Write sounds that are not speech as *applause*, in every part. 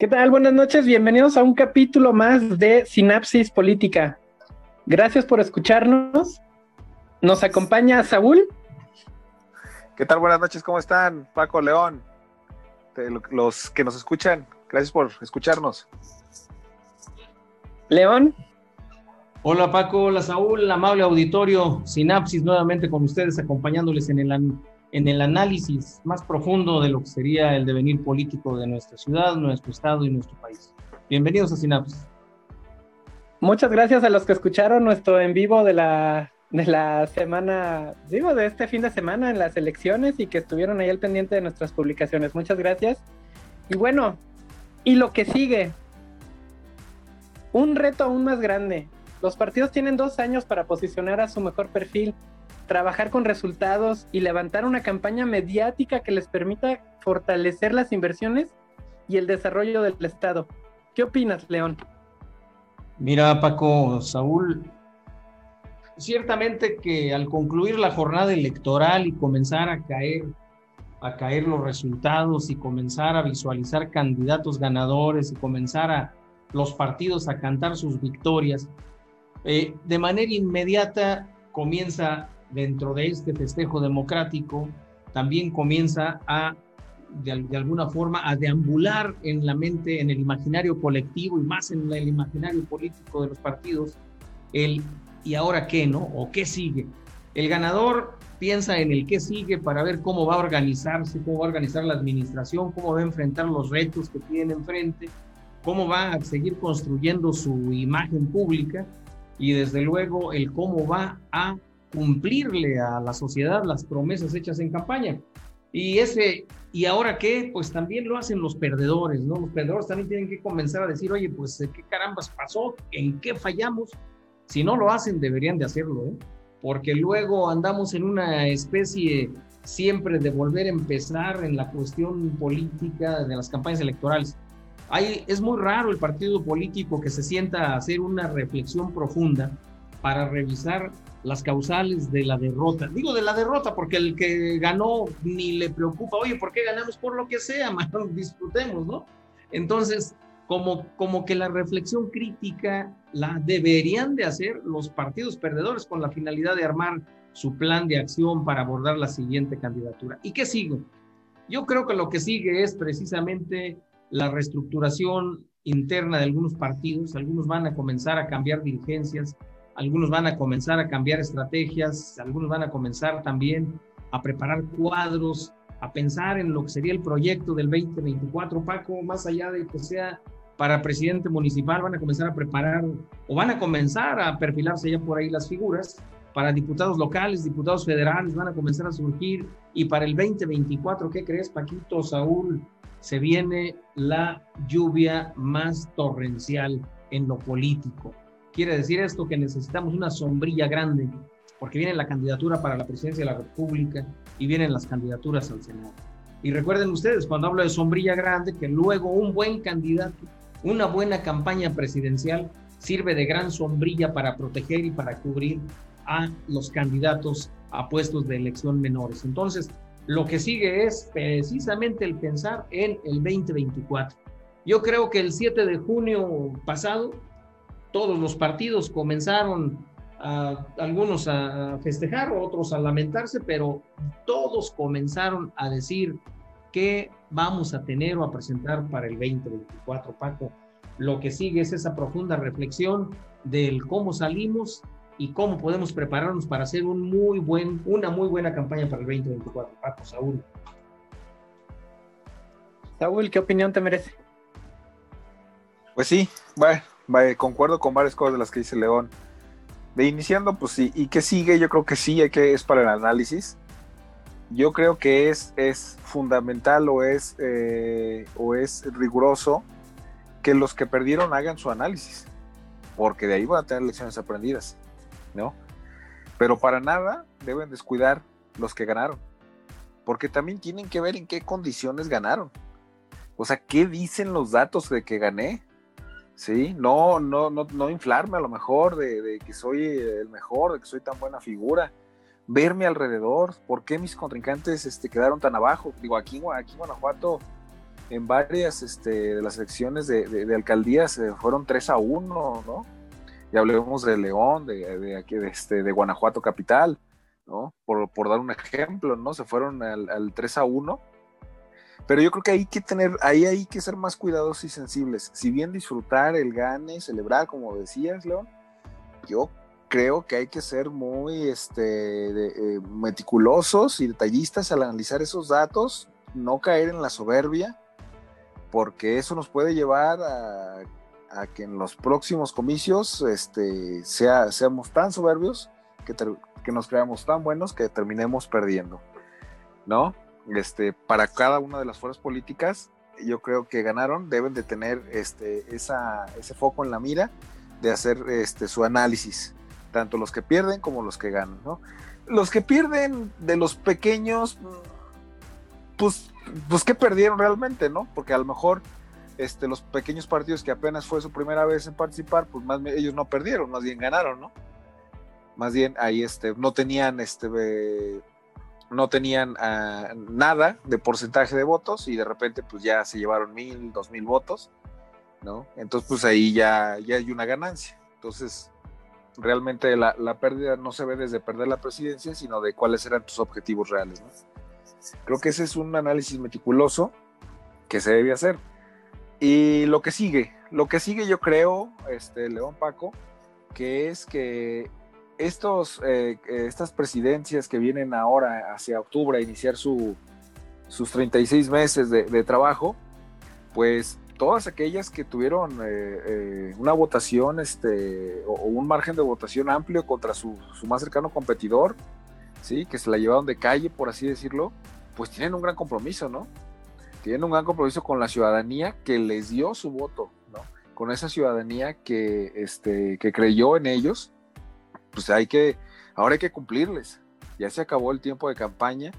¿Qué tal? Buenas noches, bienvenidos a un capítulo más de Sinapsis Política. Gracias por escucharnos. Nos acompaña Saúl. ¿Qué tal? Buenas noches, ¿cómo están? Paco León, los que nos escuchan, gracias por escucharnos. León. Hola Paco, hola Saúl, amable auditorio, Sinapsis nuevamente con ustedes acompañándoles en el en el análisis más profundo de lo que sería el devenir político de nuestra ciudad, nuestro estado y nuestro país. Bienvenidos a Sinapsis. Muchas gracias a los que escucharon nuestro en vivo de la, de la semana, digo, de este fin de semana en las elecciones y que estuvieron ahí al pendiente de nuestras publicaciones. Muchas gracias. Y bueno, y lo que sigue, un reto aún más grande. Los partidos tienen dos años para posicionar a su mejor perfil trabajar con resultados y levantar una campaña mediática que les permita fortalecer las inversiones y el desarrollo del Estado. ¿Qué opinas, León? Mira, Paco, Saúl, ciertamente que al concluir la jornada electoral y comenzar a caer a caer los resultados y comenzar a visualizar candidatos ganadores y comenzar a los partidos a cantar sus victorias, eh, de manera inmediata comienza dentro de este festejo democrático también comienza a, de, alguna forma, a deambular en la mente, en el imaginario colectivo y más en el imaginario político de los partidos, el ¿y ahora qué, no? ¿O qué sigue? El ganador piensa en el qué sigue para ver cómo va a organizarse, cómo va a organizar la administración, cómo va a enfrentar los retos que tiene enfrente, cómo va a seguir construyendo su imagen pública y desde luego el cómo va a cumplirle a la sociedad las promesas hechas en campaña. Y ese, ¿y ahora qué? Pues también lo hacen los perdedores, ¿no? Los perdedores también tienen que comenzar a decir, oye, pues, ¿qué carambas pasó? ¿En qué fallamos? Si no lo hacen, deberían de hacerlo, ¿eh? Porque luego andamos en una especie siempre de volver a empezar en la cuestión política de las campañas electorales. Hay, es muy raro el partido político que se sienta a hacer una reflexión profunda para revisar las causales de la derrota. Digo de la derrota porque el que ganó ni le preocupa, oye, ¿por qué ganamos? Por lo que sea, *laughs* disfrutemos, ¿no? Entonces, como, como que la reflexión crítica la deberían de hacer los partidos perdedores con la finalidad de armar su plan de acción para abordar la siguiente candidatura. ¿Y qué sigue? Yo creo que lo que sigue es precisamente la reestructuración interna de algunos partidos. Algunos van a comenzar a cambiar dirigencias, algunos van a comenzar a cambiar estrategias, algunos van a comenzar también a preparar cuadros, a pensar en lo que sería el proyecto del 2024, Paco, más allá de que sea para presidente municipal, van a comenzar a preparar o van a comenzar a perfilarse ya por ahí las figuras. Para diputados locales, diputados federales, van a comenzar a surgir. Y para el 2024, ¿qué crees, Paquito, Saúl? Se viene la lluvia más torrencial en lo político. Quiere decir esto que necesitamos una sombrilla grande, porque viene la candidatura para la presidencia de la República y vienen las candidaturas al Senado. Y recuerden ustedes, cuando hablo de sombrilla grande, que luego un buen candidato, una buena campaña presidencial sirve de gran sombrilla para proteger y para cubrir a los candidatos a puestos de elección menores. Entonces, lo que sigue es precisamente el pensar en el 2024. Yo creo que el 7 de junio pasado todos los partidos comenzaron a, algunos a festejar, otros a lamentarse, pero todos comenzaron a decir qué vamos a tener o a presentar para el 2024, Paco. Lo que sigue es esa profunda reflexión del cómo salimos y cómo podemos prepararnos para hacer un muy buen, una muy buena campaña para el 2024, Paco, Saúl. Saúl, ¿qué opinión te merece? Pues sí, bueno, concuerdo con varias cosas de las que dice León. De iniciando, pues sí, ¿y qué sigue? Yo creo que sí, hay que es para el análisis. Yo creo que es, es fundamental o es, eh, o es riguroso que los que perdieron hagan su análisis, porque de ahí van a tener lecciones aprendidas, ¿no? Pero para nada deben descuidar los que ganaron, porque también tienen que ver en qué condiciones ganaron. O sea, ¿qué dicen los datos de que gané? Sí, no, no, no, no inflarme a lo mejor de, que soy el mejor, de que soy tan buena figura. Verme alrededor, ¿por qué mis contrincantes este, quedaron tan abajo? Digo, aquí, aquí en Guanajuato en varias este, de las elecciones de, alcaldías eh, fueron 3 a 1, ¿no? Ya hablemos de León, de, de, aquí, de, este, de Guanajuato capital, ¿no? Por, por, dar un ejemplo, ¿no? Se fueron al, al 3 a 1 pero yo creo que hay que tener, ahí hay que ser más cuidadosos y sensibles. Si bien disfrutar el gane, celebrar, como decías, León, yo creo que hay que ser muy este, eh, meticulosos y detallistas al analizar esos datos, no caer en la soberbia, porque eso nos puede llevar a, que en los próximos comicios este, sea, seamos tan soberbios que, que nos creamos tan buenos que terminemos perdiendo, ¿no? Este, para cada una de las fuerzas políticas, yo creo que ganaron, deben de tener este, ese foco en la mira de hacer este, su análisis, tanto los que pierden como los que ganan. Los que pierden de los pequeños, pues, pues ¿qué perdieron realmente? ¿no? Porque a lo mejor este, los pequeños partidos que apenas fue su primera vez en participar, pues más ellos no perdieron, más bien ganaron, ¿no? Más bien ahí no tenían este, no tenían ah, nada de porcentaje de votos y de repente pues ya se llevaron mil, dos mil votos, ¿no? Entonces pues ahí ya, ya hay una ganancia. Entonces realmente la, pérdida no se ve desde perder la presidencia, sino de cuáles eran tus objetivos reales, ¿no? Creo que ese es un análisis meticuloso que se debe hacer. Y lo que sigue, lo que sigue yo creo, este, León Paco, que es que estos, eh, eh, estas presidencias que vienen ahora hacia octubre a iniciar su, sus 36 meses de, trabajo, pues todas aquellas que tuvieron eh, una votación este, o, un margen de votación amplio contra su, su, más cercano competidor, ¿sí? que se la llevaron de calle, por así decirlo, pues tienen un gran compromiso, ¿no? Tienen un gran compromiso con la ciudadanía que les dio su voto, ¿no? Con esa ciudadanía que, este, que creyó en ellos pues hay que, ahora hay que cumplirles. Ya se acabó el tiempo de campaña,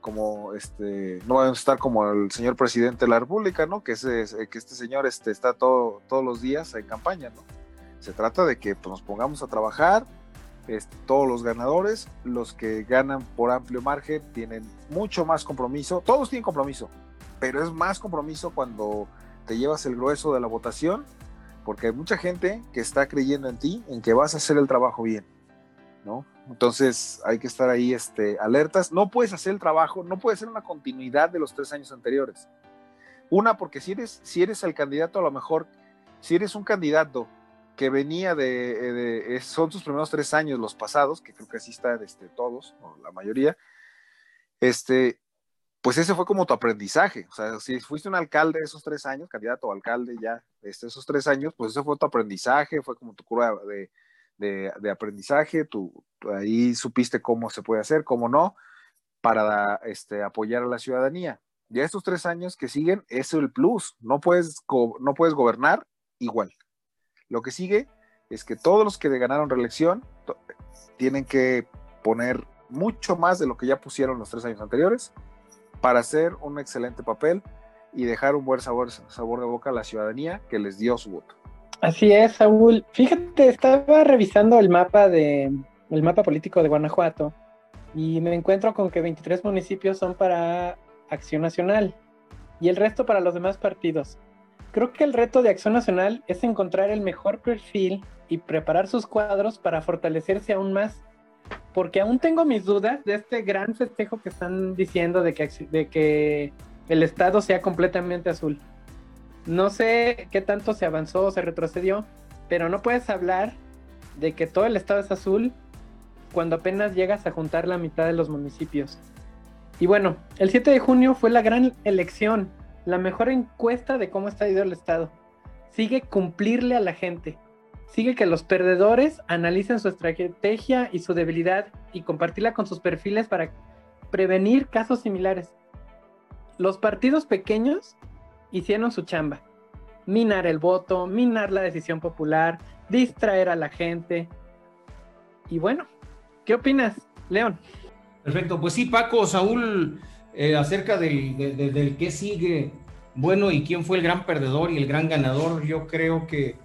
como este, no vamos a estar como el señor presidente de la República, ¿no? Que, ese, que este señor este, está todo, todos los días en campaña, ¿no? Se trata de que pues, nos pongamos a trabajar, este, todos los ganadores, los que ganan por amplio margen, tienen mucho más compromiso, todos tienen compromiso, pero es más compromiso cuando te llevas el grueso de la votación, porque hay mucha gente que está creyendo en ti, en que vas a hacer el trabajo bien. Entonces hay que estar ahí este, alertas. No puedes hacer el trabajo, no puede ser una continuidad de los tres años anteriores. Una, porque si eres, si eres el candidato, a lo mejor, si eres un candidato que venía de, son sus primeros tres años los pasados, que creo que así están este, todos, o la mayoría, este, pues ese fue como tu aprendizaje. O sea, si fuiste un alcalde esos tres años, candidato o alcalde ya, este, esos tres años, pues ese fue tu aprendizaje, fue como tu curva de, de, aprendizaje, tú, ahí supiste cómo se puede hacer, cómo no, para este, apoyar a la ciudadanía. Ya estos tres años que siguen es el plus, no puedes, no puedes gobernar igual. Lo que sigue es que todos los que ganaron reelección tienen que poner mucho más de lo que ya pusieron los tres años anteriores para hacer un excelente papel y dejar un buen sabor, sabor de boca a la ciudadanía que les dio su voto. Así es, Saúl. Fíjate, estaba revisando el mapa de el mapa político de Guanajuato y me encuentro con que 23 municipios son para Acción Nacional y el resto para los demás partidos. Creo que el reto de Acción Nacional es encontrar el mejor perfil y preparar sus cuadros para fortalecerse aún más, porque aún tengo mis dudas de este gran festejo que están diciendo de que, de que el Estado sea completamente azul. No sé qué tanto se avanzó o se retrocedió, pero no puedes hablar de que todo el estado es azul cuando apenas llegas a juntar la mitad de los municipios. Y bueno, el 7 de junio fue la gran elección, la mejor encuesta de cómo está ido el estado. Sigue cumplirle a la gente. Sigue que los perdedores analicen su estrategia y su debilidad y compartirla con sus perfiles para prevenir casos similares. Los partidos pequeños hicieron su chamba. Minar el voto, minar la decisión popular, distraer a la gente. Y bueno, ¿qué opinas, León? Perfecto, pues sí, Paco, Saúl, eh, acerca del, del qué sigue, bueno, y quién fue el gran perdedor y el gran ganador, yo creo que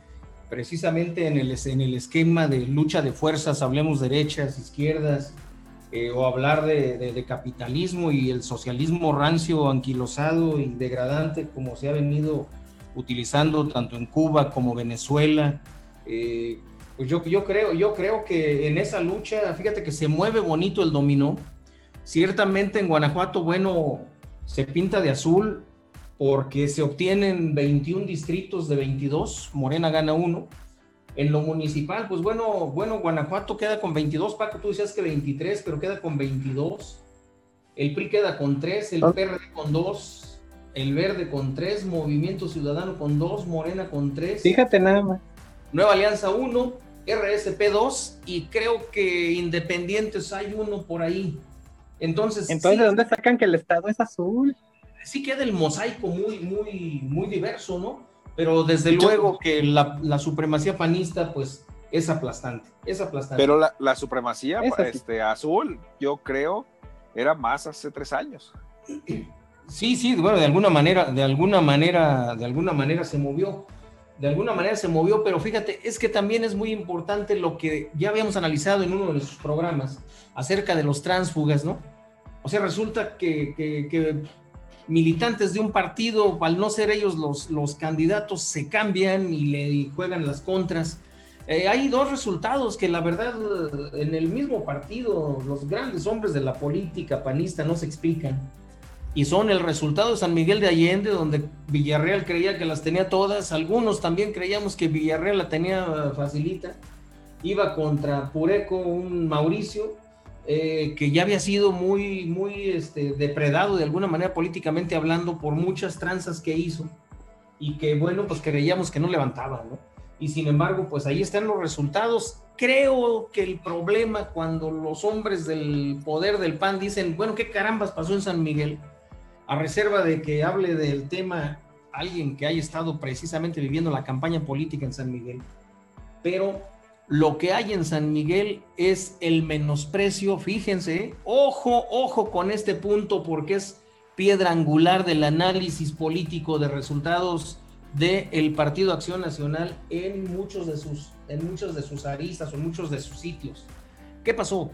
precisamente en el, en el esquema de lucha de fuerzas, hablemos derechas, izquierdas, eh, o hablar de, capitalismo y el socialismo rancio, anquilosado y degradante como se ha venido utilizando tanto en Cuba como Venezuela. Eh, pues yo, yo, creo, yo creo que en esa lucha, fíjate que se mueve bonito el dominó. Ciertamente en Guanajuato, bueno, se pinta de azul porque se obtienen 21 distritos de 22, Morena gana uno en lo municipal, pues bueno, bueno, Guanajuato queda con 22, Paco, tú decías que 23, pero queda con 22. El PRI queda con 3, el PRD con 2, el Verde con 3, Movimiento Ciudadano con 2, Morena con 3. Fíjate nada más. Nueva Alianza 1, RSP 2 y creo que Independientes hay uno por ahí. Entonces, Entonces, ¿de dónde sacan que el Estado es azul? Sí queda el mosaico muy, muy, muy diverso, ¿no? Pero desde luego que la, supremacía panista, pues, es aplastante, es aplastante. Pero la, supremacía este, azul, yo creo, era más hace tres años. Sí, sí, bueno, de alguna manera, de alguna manera, de alguna manera se movió. De alguna manera se movió, pero fíjate, es que también es muy importante lo que ya habíamos analizado en uno de nuestros programas acerca de los tránsfugas, ¿no? O sea, resulta que, que militantes de un partido, al no ser ellos los, candidatos, se cambian y le juegan las contras. Eh, hay dos resultados que la verdad en el mismo partido los grandes hombres de la política panista no se explican. Y son el resultado de San Miguel de Allende, donde Villarreal creía que las tenía todas, algunos también creíamos que Villarreal la tenía facilita, iba contra Pureco, un Mauricio, eh, que ya había sido muy, muy este, depredado de alguna manera políticamente hablando por muchas tranzas que hizo y que bueno, pues creíamos que no levantaba, ¿no? Y sin embargo, pues ahí están los resultados. Creo que el problema cuando los hombres del poder del PAN dicen, bueno, ¿qué carambas pasó en San Miguel? A reserva de que hable del tema alguien que haya estado precisamente viviendo la campaña política en San Miguel. Pero lo que hay en San Miguel es el menosprecio, fíjense, ojo, ojo con este punto porque es piedra angular del análisis político de resultados del Partido Acción Nacional en muchos de sus, en muchos de sus aristas o muchos de sus sitios. ¿Qué pasó?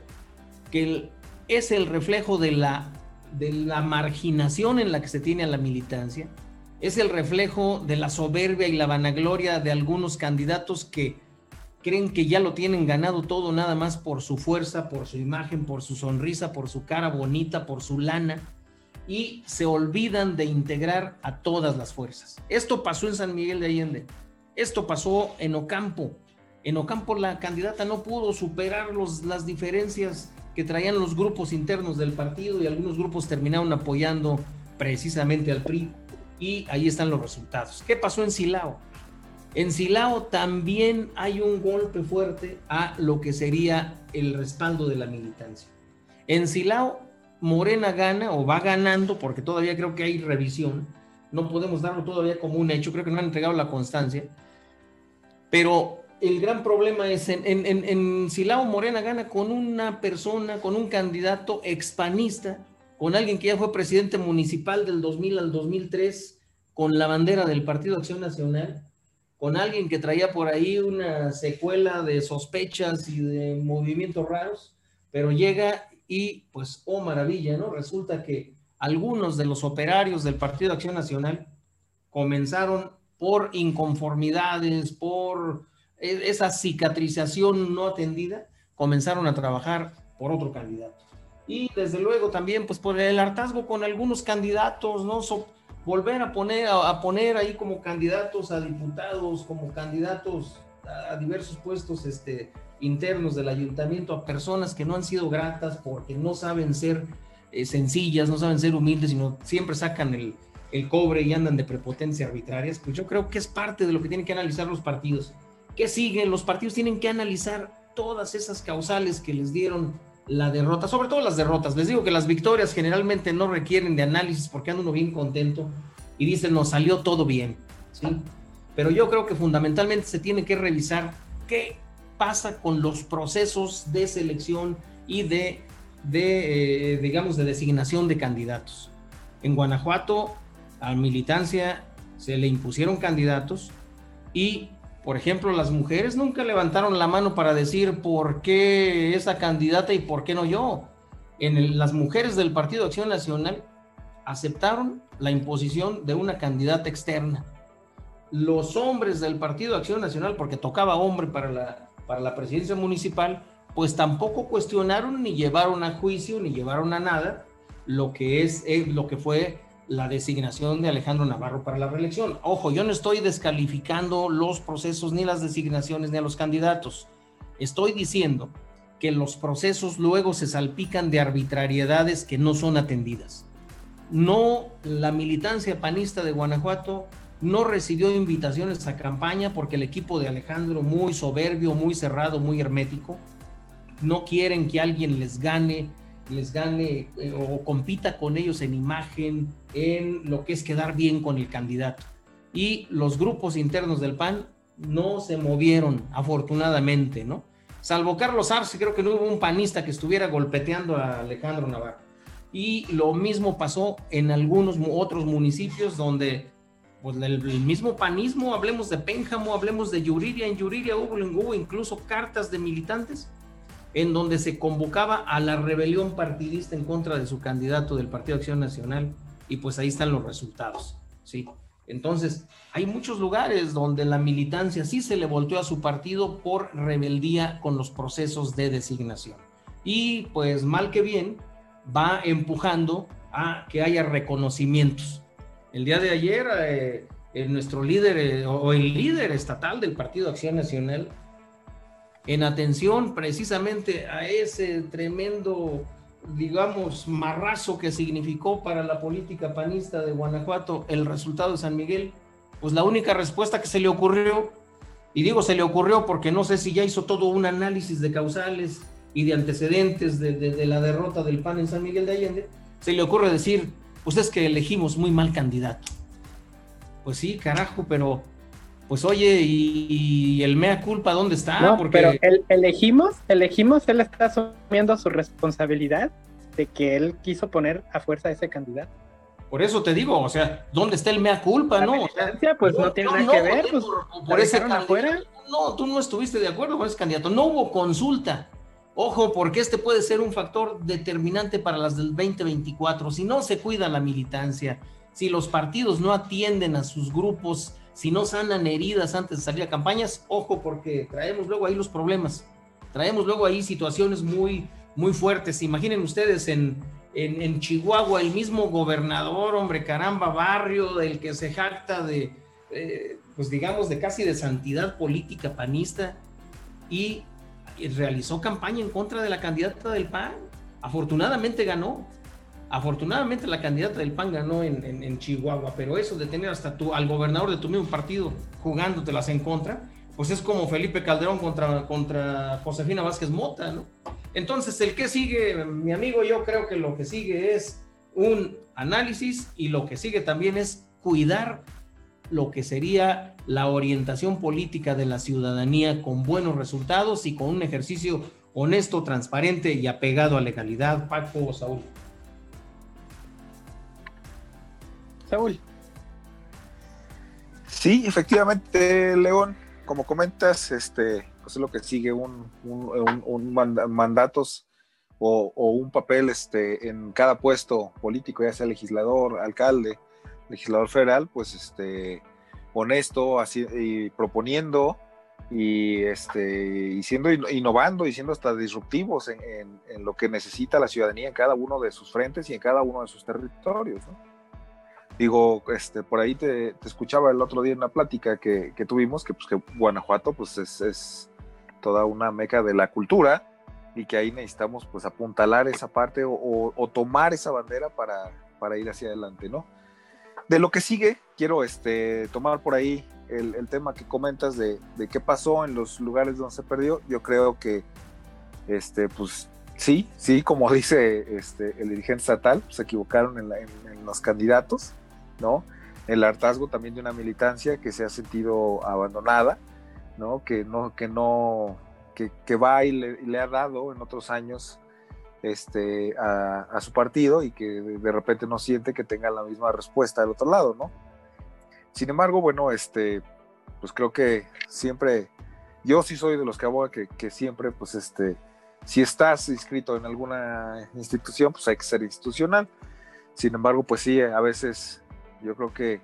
Que es el reflejo de la, de la marginación en la que se tiene a la militancia, es el reflejo de la soberbia y la vanagloria de algunos candidatos que creen que ya lo tienen ganado todo nada más por su fuerza, por su imagen, por su sonrisa, por su cara bonita, por su lana, y se olvidan de integrar a todas las fuerzas. Esto pasó en San Miguel de Allende, esto pasó en Ocampo. En Ocampo la candidata no pudo superar los, las diferencias que traían los grupos internos del partido y algunos grupos terminaron apoyando precisamente al PRI y ahí están los resultados. ¿Qué pasó en Silao? En Silao también hay un golpe fuerte a lo que sería el respaldo de la militancia. En Silao, Morena gana o va ganando, porque todavía creo que hay revisión, no podemos darlo todavía como un hecho, creo que no han entregado la constancia, pero el gran problema es en, en, Silao Morena gana con una persona, con un candidato expanista, con alguien que ya fue presidente municipal del 2000 al 2003, con la bandera del Partido Acción Nacional, con alguien que traía por ahí una secuela de sospechas y de movimientos raros, pero llega y pues, oh maravilla, ¿no? Resulta que algunos de los operarios del Partido Acción Nacional comenzaron por inconformidades, por e, esa cicatrización no atendida, comenzaron a trabajar por otro candidato. Y desde luego también pues por el hartazgo con algunos candidatos, ¿no? Volver a poner, a, poner ahí como candidatos a diputados, como candidatos a, diversos puestos este, internos del ayuntamiento, a personas que no han sido gratas porque no saben ser eh, sencillas, no saben ser humildes, sino siempre sacan el, el cobre y andan de prepotencia arbitrarias, pues yo creo que es parte de lo que tienen que analizar los partidos. ¿Qué sigue? Los partidos tienen que analizar todas esas causales que les dieron la derrota, sobre todo las derrotas. Les digo que las victorias generalmente no requieren de análisis porque anda uno bien contento y dice, nos salió todo bien, ¿sí? Pero yo creo que fundamentalmente se tiene que revisar qué pasa con los procesos de selección y de, eh, digamos, de designación de candidatos. En Guanajuato, a militancia se le impusieron candidatos y por ejemplo, las mujeres nunca levantaron la mano para decir por qué esa candidata y por qué no yo. en las mujeres del Partido Acción Nacional aceptaron la imposición de una candidata externa. Los hombres del Partido Acción Nacional, porque tocaba hombre para la, para la presidencia municipal, pues tampoco cuestionaron ni llevaron a juicio ni llevaron a nada lo que es eh, lo que fue la designación de Alejandro Navarro para la reelección. Ojo, yo no estoy descalificando los procesos ni las designaciones ni a los candidatos. Estoy diciendo que los procesos luego se salpican de arbitrariedades que no son atendidas. No, la militancia panista de Guanajuato no recibió invitaciones a campaña porque el equipo de Alejandro, muy soberbio, muy cerrado, muy hermético, no quieren que alguien les gane, les gane eh, o compita con ellos en imagen, en lo que es quedar bien con el candidato. Y los grupos internos del PAN no se movieron, afortunadamente, ¿no? Salvo Carlos Arce, creo que no hubo un panista que estuviera golpeteando a Alejandro Navarro. Y lo mismo pasó en algunos otros municipios donde pues el, mismo panismo, hablemos de Pénjamo, hablemos de Yuriria, en Yuriria hubo, hubo incluso cartas de militantes en donde se convocaba a la rebelión partidista en contra de su candidato del Partido Acción Nacional y pues ahí están los resultados, ¿sí? Entonces, hay muchos lugares donde la militancia sí se le volteó a su partido por rebeldía con los procesos de designación. Y pues mal que bien, va empujando a que haya reconocimientos. El día de ayer, eh, nuestro líder eh, o el líder estatal del Partido Acción Nacional, en atención precisamente a ese tremendo digamos, marrazo que significó para la política panista de Guanajuato el resultado de San Miguel, pues la única respuesta que se le ocurrió, y digo se le ocurrió porque no sé si ya hizo todo un análisis de causales y de antecedentes de, la derrota del PAN en San Miguel de Allende, se le ocurre decir, pues es que elegimos muy mal candidato. Pues sí, carajo, pero pues oye, ¿y, el mea culpa dónde está? No, Porque... pero el, elegimos, elegimos, él está asumiendo su responsabilidad de que él quiso poner a fuerza a ese candidato. Por eso te digo, o sea, ¿dónde está el mea culpa, no? O sea, pues no, tiene nada que ver, pues, por, ese afuera. No, tú no estuviste de acuerdo con ese candidato, no hubo consulta. Ojo, porque este puede ser un factor determinante para las del 2024. Si no se cuida la militancia, si los partidos no atienden a sus grupos si no sanan heridas antes de salir a campañas, ojo porque traemos luego ahí los problemas, traemos luego ahí situaciones muy, muy fuertes. Imaginen ustedes en, en, Chihuahua el mismo gobernador, hombre, caramba, barrio, del que se jacta de, eh, pues digamos, de casi de santidad política panista y realizó campaña en contra de la candidata del PAN. Afortunadamente ganó, Afortunadamente la candidata del PAN ganó en, Chihuahua, pero eso de tener hasta tu, al gobernador de tu mismo partido jugándotelas en contra, pues es como Felipe Calderón contra, contra Josefina Vázquez Mota, ¿no? Entonces, el que sigue, mi amigo, yo creo que lo que sigue es un análisis y lo que sigue también es cuidar lo que sería la orientación política de la ciudadanía con buenos resultados y con un ejercicio honesto, transparente y apegado a legalidad. Paco Saúl. Sí, efectivamente, León, como comentas, este, pues es lo que sigue un, un, mandatos o, un papel este, en cada puesto político, ya sea legislador, alcalde, legislador federal, pues este, honesto, así, y proponiendo y, este, y siendo innovando y siendo hasta disruptivos en, en, lo que necesita la ciudadanía en cada uno de sus frentes y en cada uno de sus territorios. ¿no? Digo, este, por ahí te, escuchaba el otro día en una plática que, tuvimos, que, pues, que Guanajuato pues, es, toda una meca de la cultura y que ahí necesitamos pues apuntalar esa parte o, tomar esa bandera para, para, ir hacia adelante, ¿no? De lo que sigue, quiero este, tomar por ahí el, tema que comentas de, qué pasó en los lugares donde se perdió. Yo creo que, este, pues sí, sí, como *laughs* dice este, el dirigente estatal, se equivocaron en, en los candidatos ¿no? El hartazgo también de una militancia que se ha sentido abandonada, ¿no? Que no, que no, que, va y le, ha dado en otros años este, a, su partido y que de repente no siente que tenga la misma respuesta del otro lado, ¿no? Sin embargo, bueno, este, pues creo que siempre, yo sí soy de los que aboga que, que siempre, pues este, si estás inscrito en alguna institución, pues hay que ser institucional. Sin embargo, pues sí, a veces yo creo que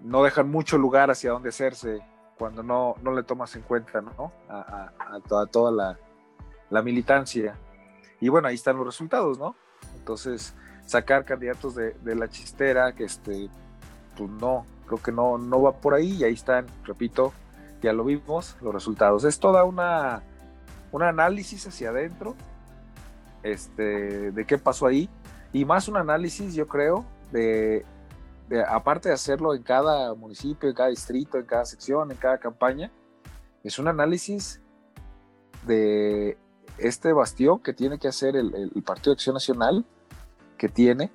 no dejan mucho lugar hacia dónde hacerse cuando no, no le tomas en cuenta ¿no? a, toda, toda la, la, militancia. Y bueno, ahí están los resultados, ¿no? Entonces, sacar candidatos de, de la chistera, que este, pues no, creo que no, no va por ahí y ahí están, repito, ya lo vimos, los resultados. Es toda una un análisis hacia adentro este, de qué pasó ahí y más un análisis, yo creo, de, aparte de hacerlo en cada municipio, en cada distrito, en cada sección, en cada campaña, es un análisis de este bastión que tiene que hacer el, Partido de Acción Nacional, que tiene,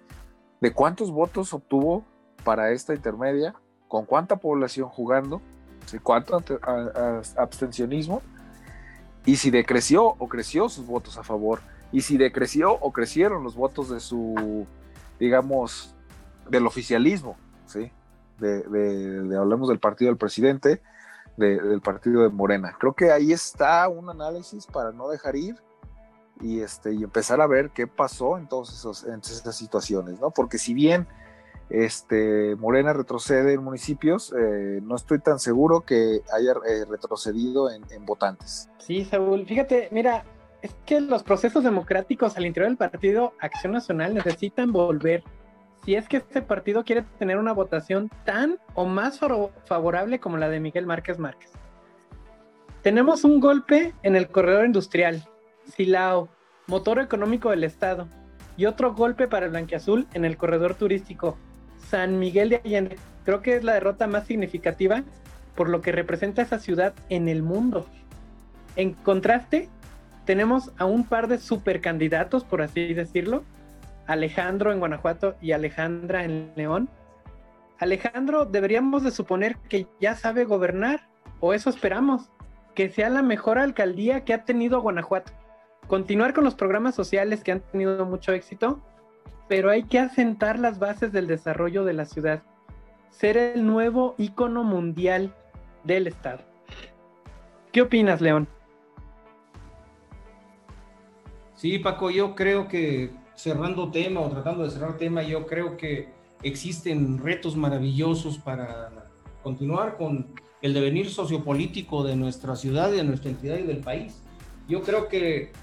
de cuántos votos obtuvo para esta intermedia, con cuánta población jugando, cuánto abstencionismo, y si decreció o creció sus votos a favor, y si decreció o crecieron los votos de su, digamos, del oficialismo, ¿sí? De, hablemos del partido del presidente, del partido de Morena. Creo que ahí está un análisis para no dejar ir y, este, y empezar a ver qué pasó en, en esas situaciones, ¿no? Porque si bien este, Morena retrocede en municipios, eh, no estoy tan seguro que haya eh, retrocedido en, votantes. Sí, Saúl, fíjate, mira, es que los procesos democráticos al interior del partido Acción Nacional necesitan volver. Si es que este partido quiere tener una votación tan o más favorable como la de Miguel Márquez Márquez. Tenemos un golpe en el corredor industrial, Silao, motor económico del Estado, y otro golpe para el Blanquiazul en el corredor turístico, San Miguel de Allende. Creo que es la derrota más significativa por lo que representa esa ciudad en el mundo. En contraste, tenemos a un par de supercandidatos, por así decirlo, Alejandro en Guanajuato y Alejandra en León. Alejandro deberíamos de suponer que ya sabe gobernar, o eso esperamos, que sea la mejor alcaldía que ha tenido Guanajuato. Continuar con los programas sociales que han tenido mucho éxito pero hay que asentar las bases del desarrollo de la ciudad, ser el nuevo ícono mundial del Estado. ¿Qué opinas, León? Sí, Paco, yo creo que cerrando tema o tratando de cerrar tema, yo creo que existen retos maravillosos para continuar con el devenir sociopolítico de nuestra ciudad, de nuestra entidad y del país. Yo creo que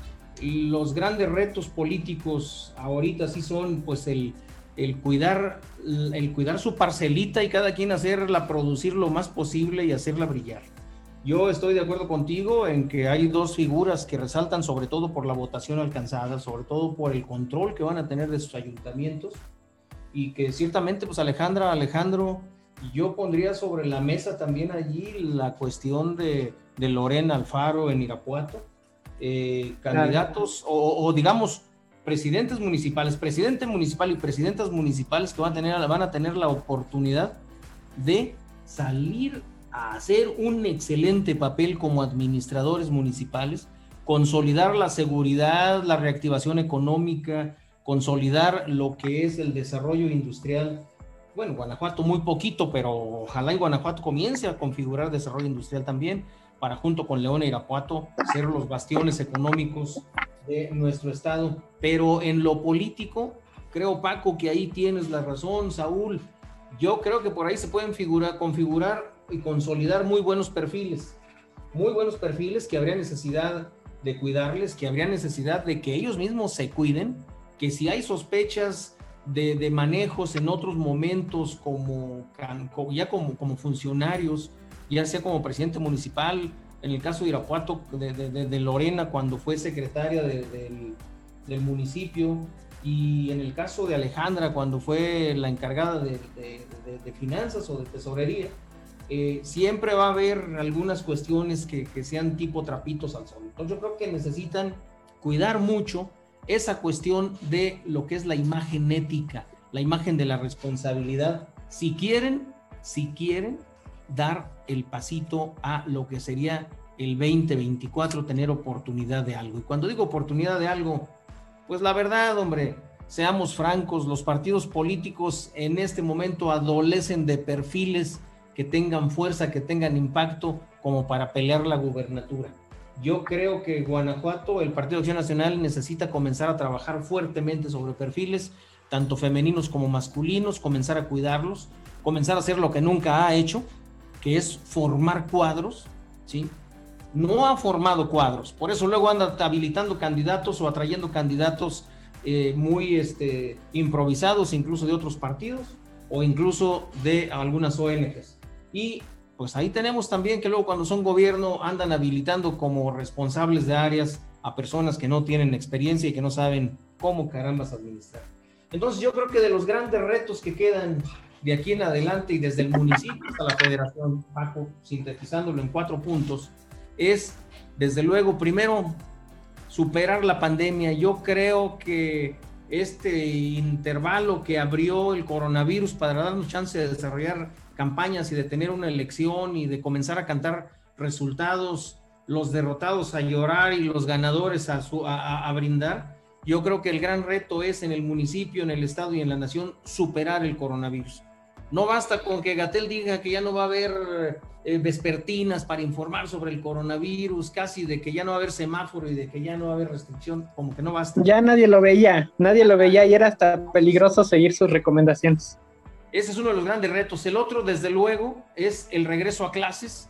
los grandes retos políticos ahorita sí son pues el, el, cuidar, el cuidar su parcelita y cada quien hacerla producir lo más posible y hacerla brillar. Yo estoy de acuerdo contigo en que hay dos figuras que resaltan sobre todo por la votación alcanzada, sobre todo por el control que van a tener de sus ayuntamientos y que ciertamente pues Alejandra, Alejandro, yo pondría sobre la mesa también allí la cuestión de, de Lorena Alfaro en Irapuato eh, candidatos o, digamos presidentes municipales, presidente municipal y presidentas municipales que van a tener, van a tener la oportunidad de salir hacer un excelente papel como administradores municipales, consolidar la seguridad, la reactivación económica, consolidar lo que es el desarrollo industrial. Bueno, Guanajuato muy poquito, pero ojalá en Guanajuato comience a configurar desarrollo industrial también para junto con León e Irapuato ser los bastiones económicos de nuestro estado. Pero en lo político, creo Paco que ahí tienes la razón, Saúl. Yo creo que por ahí se pueden figurar, configurar y consolidar muy buenos perfiles, muy buenos perfiles que habría necesidad de cuidarles, que habría necesidad de que ellos mismos se cuiden, que si hay sospechas de, de manejos en otros momentos como, ya como, como funcionarios, ya sea como presidente municipal, en el caso de Irapuato, de, Lorena, cuando fue secretaria del, municipio, y en el caso de Alejandra, cuando fue la encargada de, finanzas o de tesorería, eh, siempre va a haber algunas cuestiones que, que, sean tipo trapitos al sol. Entonces yo creo que necesitan cuidar mucho esa cuestión de lo que es la imagen ética, la imagen de la responsabilidad. Si quieren, si quieren, dar el pasito a lo que sería el 2024, tener oportunidad de algo. Y cuando digo oportunidad de algo, pues la verdad, hombre, seamos francos, los partidos políticos en este momento adolecen de perfiles que tengan fuerza, que tengan impacto como para pelear la gubernatura. yo creo que Guanajuato, el Partido Acción Nacional necesita comenzar a trabajar fuertemente sobre perfiles, tanto femeninos como masculinos, comenzar a cuidarlos, comenzar a hacer lo que nunca ha hecho, que es formar cuadros, ¿sí? No ha formado cuadros, por eso luego anda habilitando candidatos o atrayendo candidatos eh, muy este, improvisados, incluso de otros partidos o incluso de algunas ONGs. Y pues ahí tenemos también que luego cuando son gobierno andan habilitando como responsables de áreas a personas que no tienen experiencia y que no saben cómo carambas administrar. Entonces yo creo que de los grandes retos que quedan de aquí en adelante y desde el municipio hasta la federación, Paco, sintetizándolo en cuatro puntos, es desde luego primero superar la pandemia. Yo creo que este intervalo que abrió el coronavirus para darnos chance de desarrollar campañas y de tener una elección y de comenzar a cantar resultados, los derrotados a llorar y los ganadores a, a brindar, yo creo que el gran reto es en el municipio, en el estado y en la nación superar el coronavirus. No basta con que Gatel diga que ya no va a haber eh, vespertinas para informar sobre el coronavirus, casi de que ya no va a haber semáforo y de que ya no va a haber restricción, como que no basta. Ya nadie lo veía, nadie lo veía y era hasta peligroso seguir sus recomendaciones. Ese es uno de los grandes retos. El otro, desde luego, es el regreso a clases.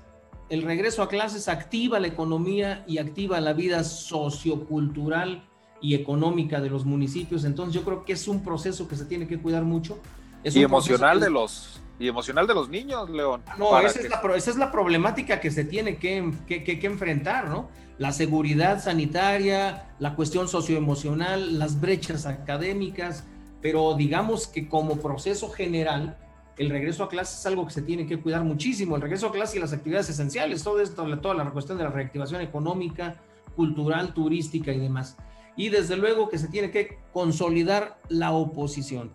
El regreso a clases activa la economía y activa la vida sociocultural y económica de los municipios. Entonces yo creo que es un proceso que se tiene que cuidar mucho y emocional de los y emocional de los niños, León. No, esa, es la, esa, es la, problemática que se tiene que, que, que, enfrentar, ¿no? La seguridad sanitaria, la cuestión socioemocional, las brechas académicas, pero digamos que como proceso general, el regreso a clase es algo que se tiene que cuidar muchísimo. El regreso a clase y las actividades esenciales, todo esto, toda la cuestión de la reactivación económica, cultural, turística y demás. Y desde luego que se tiene que consolidar la oposición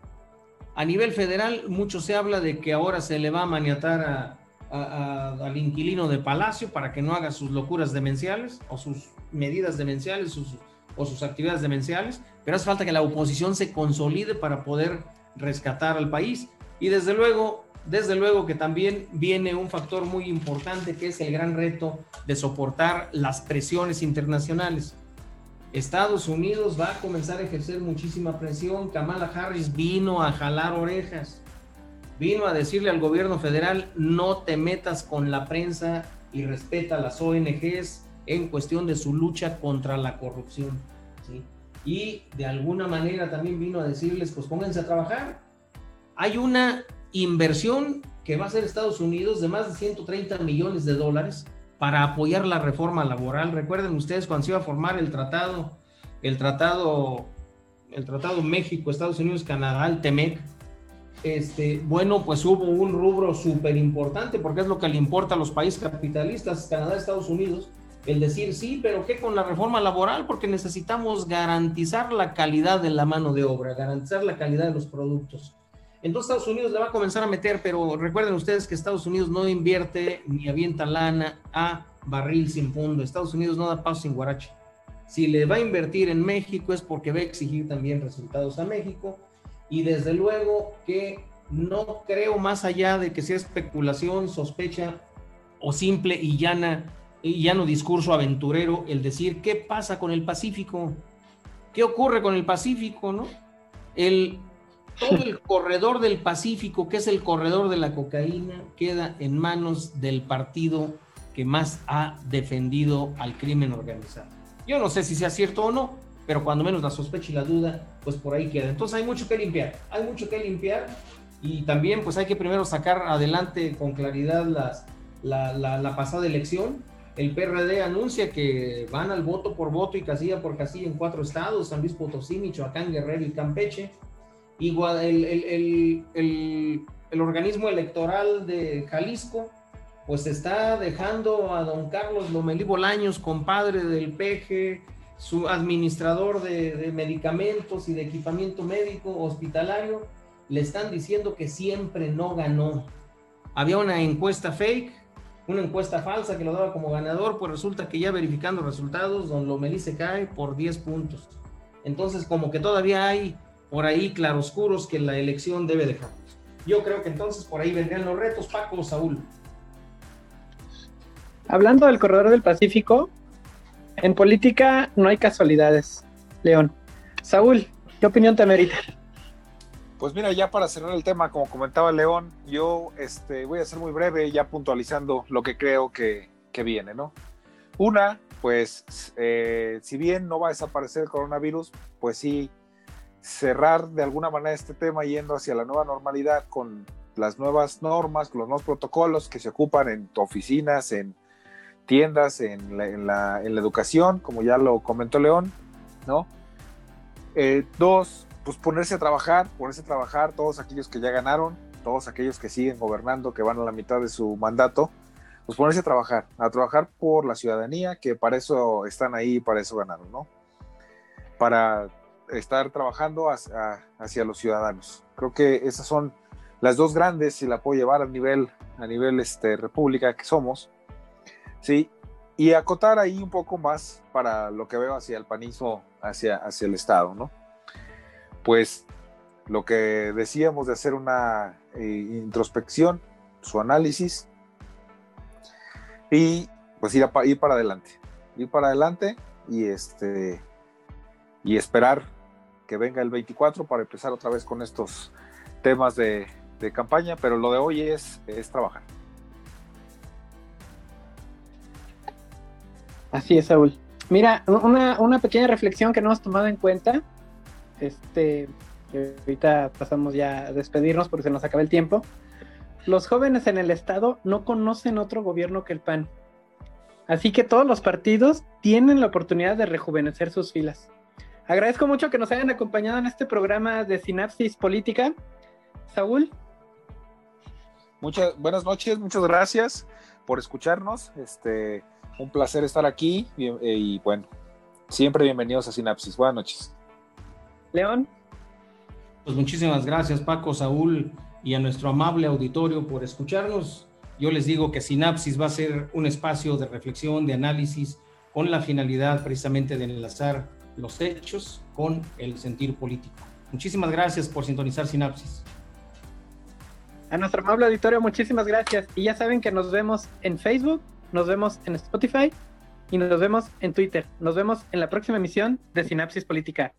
a nivel federal, mucho se habla de que ahora se le va a maniatar al inquilino de Palacio para que no haga sus locuras demenciales o sus medidas demenciales o sus actividades demenciales, pero hace falta que la oposición se consolide para poder rescatar al país. Y desde luego, desde luego que también viene un factor muy importante que es el gran reto de soportar las presiones internacionales. Estados Unidos va a comenzar a ejercer muchísima presión. Kamala Harris vino a jalar orejas, vino a decirle al gobierno federal, no te metas con la prensa y respeta a las ONGs en cuestión de su lucha contra la corrupción. Y de alguna manera también vino a decirles, pues pónganse a trabajar. Hay una inversión que va a hacer Estados Unidos de más de 130 millones de dólares para apoyar la reforma laboral. Recuerden ustedes cuando se iba a formar el tratado, el tratado, el tratado México, Estados Unidos, Canadá, el TEMEC, este, bueno, pues hubo un rubro súper importante porque es lo que le importa a los países capitalistas, Canadá, Estados Unidos, el decir sí, pero ¿qué con la reforma laboral? Porque necesitamos garantizar la calidad de la mano de obra, garantizar la calidad de los productos. Entonces Estados Unidos le va a comenzar a meter, pero recuerden ustedes que Estados Unidos no invierte ni avienta lana a barril sin fondo. Estados Unidos no da paso sin guarache. Si le va a invertir en México es porque va a exigir también resultados a México. Y desde luego que no creo más allá de que sea especulación, sospecha o simple y llana llano discurso aventurero el decir qué pasa con el Pacífico, qué ocurre con el Pacífico, ¿no? El todo el corredor del Pacífico, que es el corredor de la cocaína, queda en manos del partido que más ha defendido al crimen organizado. Yo no sé si sea cierto o no, pero cuando menos la sospecha y la duda, pues por ahí queda. Entonces hay mucho que limpiar, hay mucho que limpiar y también pues hay que primero sacar adelante con claridad las, la, la pasada elección. El PRD anuncia que van al voto por voto y casilla por casilla en cuatro estados, San Luis Potosí, Michoacán, Guerrero y Campeche Igual el, organismo electoral de Jalisco, pues está dejando a don Carlos Lomelí Bolaños, compadre del PG, su administrador de, medicamentos y de equipamiento médico hospitalario, le están diciendo que siempre no ganó. Había una encuesta fake, una encuesta falsa que lo daba como ganador, pues resulta que ya verificando resultados, don Lomelí se cae por 10 puntos. Entonces, como que todavía hay por ahí claroscuros que la elección debe dejar. Yo creo que entonces por ahí vendrían los retos, Paco, Saúl. Hablando del corredor del Pacífico, En política no hay casualidades, León. Saúl, ¿qué opinión te merita? Pues mira, ya para cerrar el tema, como comentaba León, yo este, voy a ser muy breve, ya puntualizando lo que creo que, que viene, ¿no? Una, pues, eh, si bien no va a desaparecer el coronavirus, pues sí, cerrar de alguna manera este tema yendo hacia la nueva normalidad con las nuevas normas, con los nuevos protocolos que se ocupan en oficinas, en tiendas, en la, en la, educación, como ya lo comentó León, ¿no? Eh, dos, pues ponerse a trabajar, ponerse a trabajar todos aquellos que ya ganaron, todos aquellos que siguen gobernando, que van a la mitad de su mandato, pues ponerse a trabajar, a trabajar por la ciudadanía, que para eso están ahí, para eso ganaron, ¿no? Para estar trabajando hacia, los ciudadanos. Creo que esas son las dos grandes, si la puedo llevar a nivel, a nivel este, república que somos, ¿sí? Y acotar ahí un poco más para lo que veo hacia el panismo, hacia, hacia el Estado, ¿no? Pues lo que decíamos de hacer una eh, introspección, su análisis, y pues ir, a, ir para adelante, ir para adelante y este y esperar que venga el 24 para empezar otra vez con estos temas de, campaña, pero lo de hoy es, es trabajar. Así es, Saúl. Mira, una, una, pequeña reflexión que no hemos tomado en cuenta. Este, ahorita pasamos ya a despedirnos porque se nos acaba el tiempo. Los jóvenes en el Estado no conocen otro gobierno que el PAN. Así que todos los partidos tienen la oportunidad de rejuvenecer sus filas. Agradezco mucho que nos hayan acompañado en este programa de Sinapsis Política. Saúl. Muchas buenas noches, muchas gracias por escucharnos. Este, un placer estar aquí y, y bueno, siempre bienvenidos a Sinapsis. Buenas noches. León. Pues muchísimas gracias, Paco, Saúl y a nuestro amable auditorio por escucharnos. Yo les digo que Sinapsis va a ser un espacio de reflexión, de análisis, con la finalidad precisamente de enlazar los hechos con el sentir político. Muchísimas gracias por sintonizar Sinapsis. A nuestro amable auditorio, muchísimas gracias. Y ya saben que nos vemos en Facebook, nos vemos en Spotify y nos vemos en Twitter. Nos vemos en la próxima emisión de Sinapsis Política.